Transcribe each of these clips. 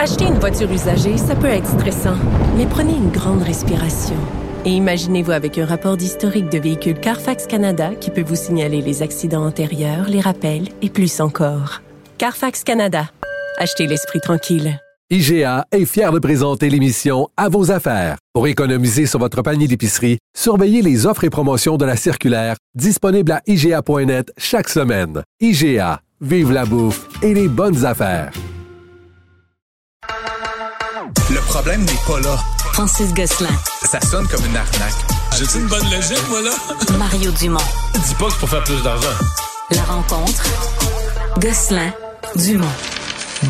Acheter une voiture usagée, ça peut être stressant, mais prenez une grande respiration. Et imaginez-vous avec un rapport d'historique de véhicule Carfax Canada qui peut vous signaler les accidents antérieurs, les rappels et plus encore. Carfax Canada. Achetez l'esprit tranquille. IGA est fier de présenter l'émission À vos affaires. Pour économiser sur votre panier d'épicerie, surveillez les offres et promotions de la circulaire disponible à IGA.net chaque semaine. IGA, vive la bouffe et les bonnes affaires. Le problème n'est pas là. Francis Gosselin. Ça sonne comme une arnaque. J'ai-tu une bonne logique, moi, là? Mario Dumont. Dis pas que c'est pour faire plus d'argent. La rencontre. Gosselin. Dumont.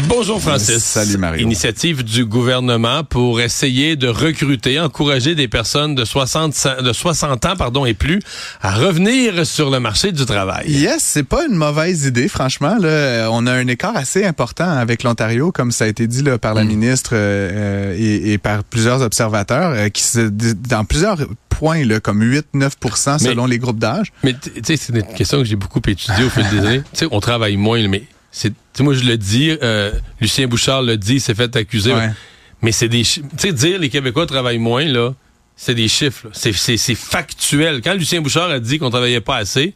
Bonjour Francis. Salut Mario. Initiative du gouvernement pour essayer de recruter, encourager des personnes de 60, de 60 ans pardon, et plus à revenir sur le marché du travail. Yes, c'est pas une mauvaise idée, franchement. Là, on a un écart assez important avec l'Ontario, comme ça a été dit là, par la Mm. ministre euh, et, et par plusieurs observateurs, euh, qui se, dans plusieurs points, là, comme 8-9% selon les groupes d'âge. Mais tu sais, c'est une question que j'ai beaucoup étudiée au fil des années. Tu sais, on travaille moins, mais c'est, tu sais, moi je le dis, euh, Lucien Bouchard le dit, il s'est fait accuser. Ouais. Mais c'est des, tu sais, dire les Québécois travaillent moins là, c'est des chiffres. c'est, c'est factuel. Quand Lucien Bouchard a dit qu'on travaillait pas assez,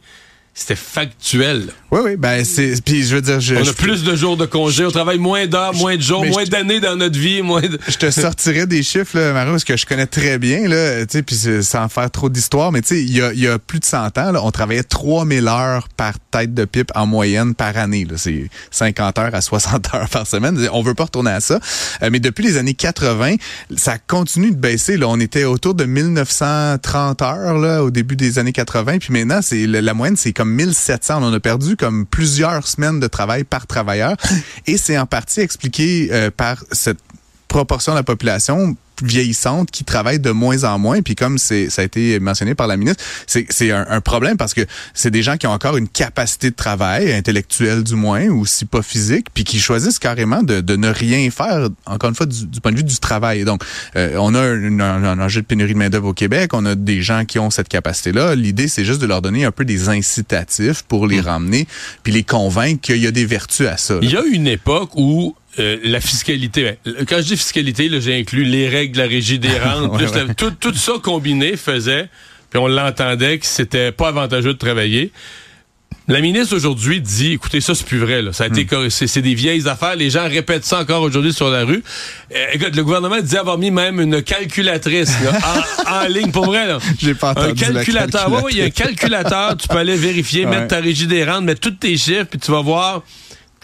c'était factuel. Oui, oui, ben c'est. Puis je veux dire, je, On je- a plus de jours de congé, on travaille moins d'heures, moins de jours, moins d'années dans notre vie, moins de... je te sortirais des chiffres, là, Mario, parce que je connais très bien, là, tu sais, puis sans faire trop d'histoire, mais tu sais, il y a, y a plus de 100 ans, là, on travaillait 3000 heures par tête de pipe en moyenne par année. là. C'est 50 heures à 60 heures par semaine. On veut pas retourner à ça. Euh, mais depuis les années 80, ça continue de baisser. Là. On était autour de 1930 heures là, au début des années 80, puis maintenant, c'est la, moyenne, c'est comme 1700. On en a perdu comme plusieurs semaines de travail par travailleur. Et c'est en partie expliqué euh, par cette proportion de la population vieillissante qui travaille de moins en moins. Puis comme c'est ça a été mentionné par la ministre, c'est c'est un, un problème parce que c'est des gens qui ont encore une capacité de travail, intellectuelle du moins, ou si pas physique, puis qui choisissent carrément de, de ne rien faire, encore une fois, du, du point de vue du travail. Donc, euh, on a un, un, un enjeu de pénurie de main-d'œuvre au Québec, on a des gens qui ont cette capacité-là. L'idée, c'est juste de leur donner un peu des incitatifs pour les ramener, puis les convaincre qu'il y a des vertus à ça. là. Il y a une époque où euh, la fiscalité, ben, quand je dis fiscalité, là, j'ai inclus les règles de la régie des rentes, Ouais, plus ouais. la- tout, tout ça combiné faisait, puis on l'entendait que c'était pas avantageux de travailler. La ministre aujourd'hui dit, écoutez, ça c'est plus vrai, là. ça a Hmm. été c'est des vieilles affaires, les gens répètent ça encore aujourd'hui sur la rue. Euh, écoute, le gouvernement dit avoir mis même une calculatrice là, en, en ligne pour vrai là. J'ai pas Un entendu la calculateur, oui, oui, il y a un calculateur, tu peux aller vérifier, Ouais. mettre ta régie des rentes, mettre tous tes chiffres, puis tu vas voir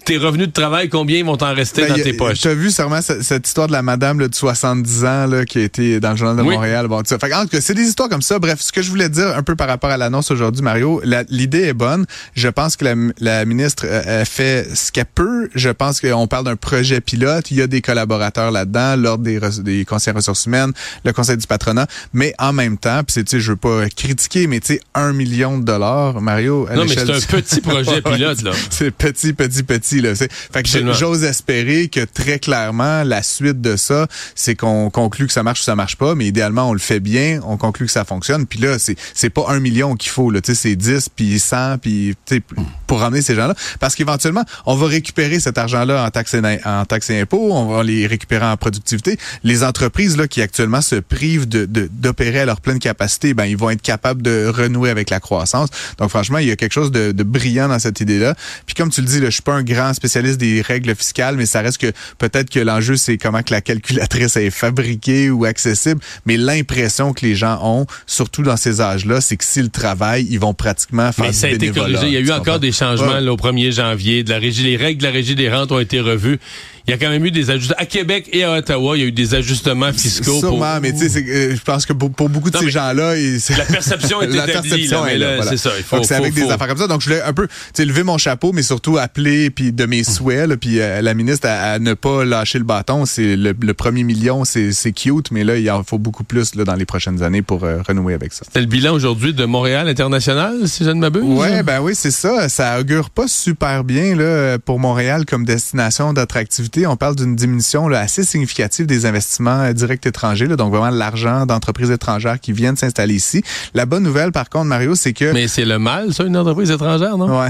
tes revenus de travail, combien ils vont t'en rester Ben, dans a- tes poches? Tu as vu sûrement cette, histoire de la madame là, de 70 ans là, qui a été dans le journal de Oui. Montréal. Bon, tu sais, fait que, en tout cas, c'est des histoires comme ça. Bref, ce que je voulais dire un peu par rapport à l'annonce aujourd'hui, Mario, l'idée est bonne. Je pense que la, la ministre euh, fait ce qu'elle peut. Je pense qu'on parle d'un projet pilote. Il y a des collaborateurs là-dedans, l'ordre des, conseils ressources humaines, le conseil du patronat. Mais en même temps, puis c'est, tu sais, je veux pas critiquer, mais tu sais, un million de dollars, Mario, à Non, mais c'est un petit projet pilote, là. C'est petit, petit, petit. Là. Fait que j'ose espérer que très clairement, la suite de ça, c'est qu'on conclut que ça marche ou ça marche pas, mais idéalement, on le fait bien, on conclut que ça fonctionne. Puis là, c'est pas un million qu'il faut, là, tu sais, c'est 10, puis 100, puis tu sais, pour ramener ces gens-là. Parce qu'éventuellement, on va récupérer cet argent-là en taxes et, en taxes et impôts, on va les récupérer en productivité. Les entreprises là qui actuellement se privent de- de- d'opérer à leur pleine capacité, ben ils vont être capables de renouer avec la croissance. Donc franchement, il y a quelque chose de, de brillant dans cette idée-là. Puis comme tu le dis, là, je suis pas un grand spécialiste des règles fiscales, mais ça reste que peut-être que l'enjeu c'est comment que la calculatrice est fabriquée ou accessible. Mais l'impression que les gens ont, surtout dans ces âges-là, c'est que s'ils travaillent, ils vont pratiquement faire Mais du ça a été corrigé. Il y a eu encore des changements Ouais. là, au 1er janvier. De la régie, les règles de la régie des rentes ont été revues. Il y a quand même eu des ajustements. À Québec et à Ottawa, il y a eu des ajustements fiscaux. Sûrement, pour- mais tu sais, euh, je pense que pour, pour beaucoup de Non, ces gens-là, ils- La perception est la établie, perception là, mais est là, là, voilà. c'est ça, il faut- Donc c'est avec faut- des affaires comme ça. Donc je voulais un peu, lever mon chapeau, mais surtout appeler puis de mes souhaits, là, puis euh, la ministre à, à ne pas lâcher le bâton. C'est le, le premier million, c'est c'est cute, mais là il en faut beaucoup plus là, dans les prochaines années pour euh, renouer avec ça. C'est le bilan aujourd'hui de Montréal International, si je ne m'abuse? Ouais, ben oui, c'est ça. Ça augure pas super bien là pour Montréal comme destination d'attractivité On parle d'une diminution là, assez significative des investissements euh, directs étrangers, là, donc vraiment l'argent d'entreprises étrangères qui viennent s'installer ici. La bonne nouvelle, par contre, Mario, c'est que... Mais c'est le mal, ça, une entreprise étrangère, non? Ouais.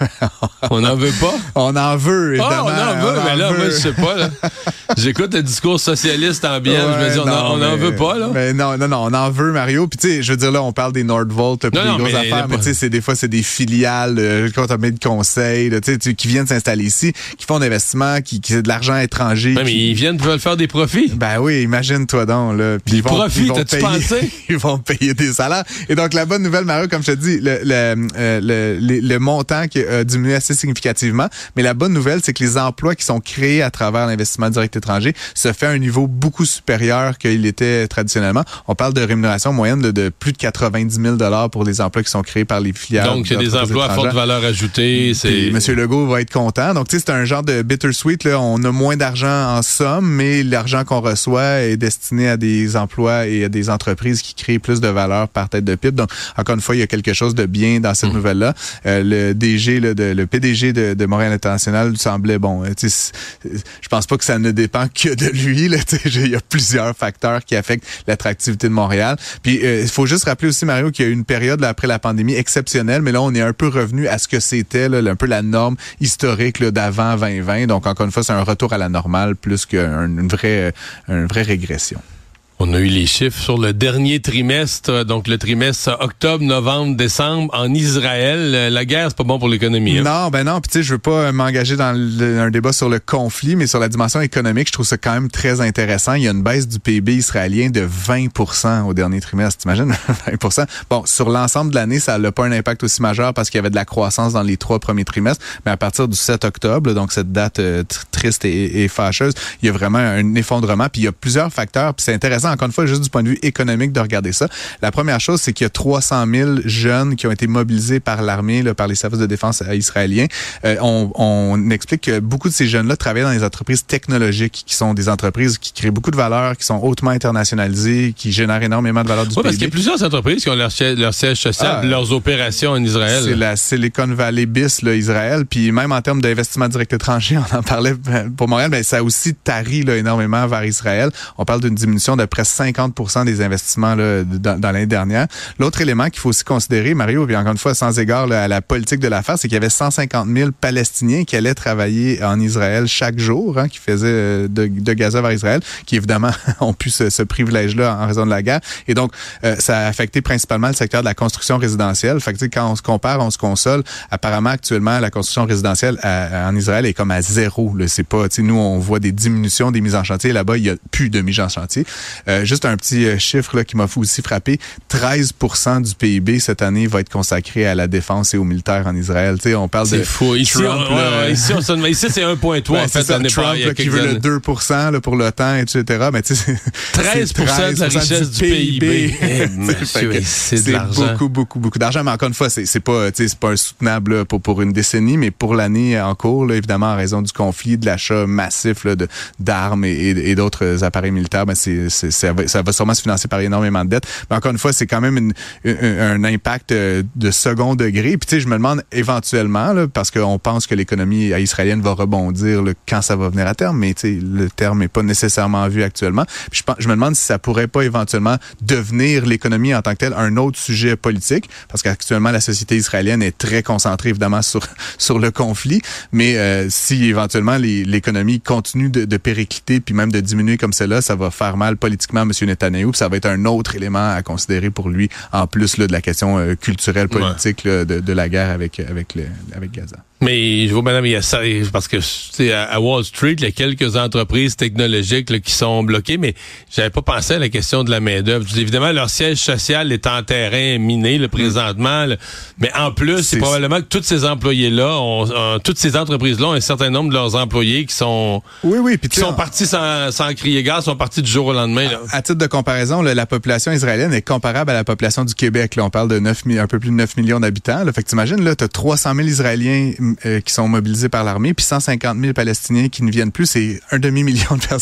on n'en veut pas? On en veut, évidemment. Ah, on en veut, mais là, moi, je sais pas. là. J'écoute le discours socialiste ambiant. je me dis, on n'en veut pas, là. Mais non, non, non, on en veut, Mario. Puis tu sais, je veux dire, là, on parle des Nordvolt, Non, des non, grosses mais affaires, mais tu sais, des fois, c'est des filiales, euh, quand on met de conseils, là, tu sais, qui viennent s'installer ici, qui font d'investissements, qui, qui c'est de l'argent étranger. Ouais, mais qui- ils viennent veulent faire des profits. Ben oui, imagine-toi donc. Là. Puis ils vont, profits, ils vont payer- pensé? Ils vont payer des salaires. Et donc, la bonne nouvelle, Mario, comme je te dis, le, le, euh, le, le- le montant qui a diminué assez significativement. Mais la bonne nouvelle, c'est que les emplois qui sont créés à travers l'investissement direct étranger se fait à un niveau beaucoup supérieur qu'il était traditionnellement. On parle de rémunération moyenne de, de plus de 90 000 pour les emplois qui sont créés par les filiales. Donc, c'est des emplois à forte valeur ajoutée. Monsieur Legault va être content. Donc, tu sais, c'est un genre de bittersweet. Là. On a moins d'argent en somme, mais l'argent qu'on reçoit est destiné à des emplois et à des entreprises qui créent plus de valeur par tête de pipe. Donc, encore une fois, il y a quelque chose de bien dans cette nouvelle-là. Euh, le DG, de, le PDG de, de Montréal International semblait bon. c'est- Je pense pas que ça ne dépend que de lui. Là, il y a plusieurs facteurs qui affectent l'attractivité de Montréal. Puis, euh, il faut juste rappeler aussi, Mario, qu'il y a eu une période là, après la pandémie exceptionnelle, mais là, on est un peu revenu à ce que c'était un peu la norme historique d'avant 2020. Donc, encore une fois, un retour à la normale plus qu'une une vraie régression. On a eu les chiffres sur le dernier trimestre, donc le trimestre octobre, novembre, décembre en Israël. Euh, La guerre, c'est pas bon pour l'économie. hein? Non, ben non. Puis tu sais, je veux pas m'engager dans un débat sur le conflit, mais sur la dimension économique, je trouve ça quand même très intéressant. Il y a une baisse du PIB israélien de 20% au dernier trimestre. T'imagines? 20% Bon, sur l'ensemble de l'année, ça n'a pas un impact aussi majeur parce qu'il y avait de la croissance dans les trois premiers trimestres. Mais à partir du 7 octobre, donc cette date euh, tr- triste et, et fâcheuse, il y a vraiment un effondrement. Puis il y a plusieurs facteurs. Puis c'est intéressant, encore une fois, juste du point de vue économique de regarder ça. La première chose, c'est qu'il y a 300 000 jeunes qui ont été mobilisés par l'armée, par les services de défense euh, israéliens. Euh, on, on explique que beaucoup de ces jeunes-là travaillent dans des entreprises technologiques, qui sont des entreprises qui créent beaucoup de valeur, qui sont hautement internationalisées, qui génèrent énormément de valeur du Oui, parce qu'il y a plusieurs entreprises qui ont leur siège, leur siège social, Ah. leurs opérations en Israël. C'est la Silicon Valley bis, là, Israël. Puis même en termes d'investissement direct étranger, on en parlait euh, pour Montréal, mais ça a aussi tari là, énormément vers Israël. On parle d'une diminution de près 50 des investissements là, dans, dans l'année dernière. L'autre élément qu'il faut aussi considérer, Mario, puis encore une fois, sans égard là, à la politique de l'affaire, c'est qu'il y avait 150 000 Palestiniens qui allaient travailler en Israël chaque jour, hein, qui faisaient euh, de, de Gaza vers Israël, qui évidemment ont pu ce, ce privilège-là en raison de la guerre. Et donc, euh, ça a affecté principalement le secteur de la construction résidentielle. Fait que, quand on se compare, on se console. Apparemment, actuellement, la construction résidentielle à- en Israël est comme à zéro. C'est pas, nous, on voit des diminutions des mises en chantier. Là-bas, il y a plus de mises en chantier. Euh, juste un petit euh, chiffre là, qui m'a aussi frappé. 13% du PIB cette année va être consacré à la défense et aux militaires en Israël. Tu sais, on parle de C'est fou. Ici, Trump, on, là. ouais, ici, on se ici, c'est 1,3 Ben, en fait. ça, pas- Trump là, qui veut le années. 2 là, pour l'OTAN, etc. Mais tu sais, c'est- 13% de la 13 richesse du PIB. Eh, c'est beaucoup, beaucoup, beaucoup d'argent. Mais encore une fois, c'est c'est pas, pas insoutenable là, pour, pour une décennie, mais pour l'année en cours, là, évidemment, en raison du conflit, de l'achat massif là, de- d'armes et, et- et d'autres appareils militaires, ben, c'est c'est- ça, va, ça va sûrement se financer par énormément de dettes. Mais encore une fois, c'est quand même une- un, un impact euh, de second degré. Puis tu sais, je me demande éventuellement, là, parce qu'on pense que l'économie israélienne va rebondir là, quand ça va venir à terme, mais tu sais, le terme n'est pas nécessairement vu actuellement. Puis je, je me demande si ça pourrait pas éventuellement devenir l'économie en tant que telle un autre sujet politique, parce qu'actuellement la société israélienne est très concentrée évidemment sur sur le conflit, mais euh, si éventuellement l'économie continue de, de péricliter puis même de diminuer comme cela, ça va faire mal politiquement M. Netanyahu, puis ça va être un autre élément à considérer pour lui en plus là, de la question euh, culturelle politique là, de, de la guerre avec avec le, avec Gaza. Mais je vois, madame, il y a ça, parce que, à Wall Street, il y a quelques entreprises technologiques là, qui sont bloquées, mais j'avais pas pensé à la question de la main-d'œuvre. Évidemment, leur siège social est en terrain miné, le présentement, là. mais en plus, c'est probablement que tous ces employés-là, ont, ont- toutes ces entreprises-là ont un certain nombre de leurs employés qui sont, Oui, oui, puis qui sont partis sans, sans crier gaz, sont partis du jour au lendemain. À titre de comparaison, la population israélienne est comparable à la population du Québec. Là, on parle de 9, mi- un peu plus de 9 millions d'habitants. Fait que t'imagines, là, t'as 300 000 Israéliens euh, qui sont mobilisés par l'armée, puis 150 000 Palestiniens qui ne viennent plus. C'est un demi-million de personnes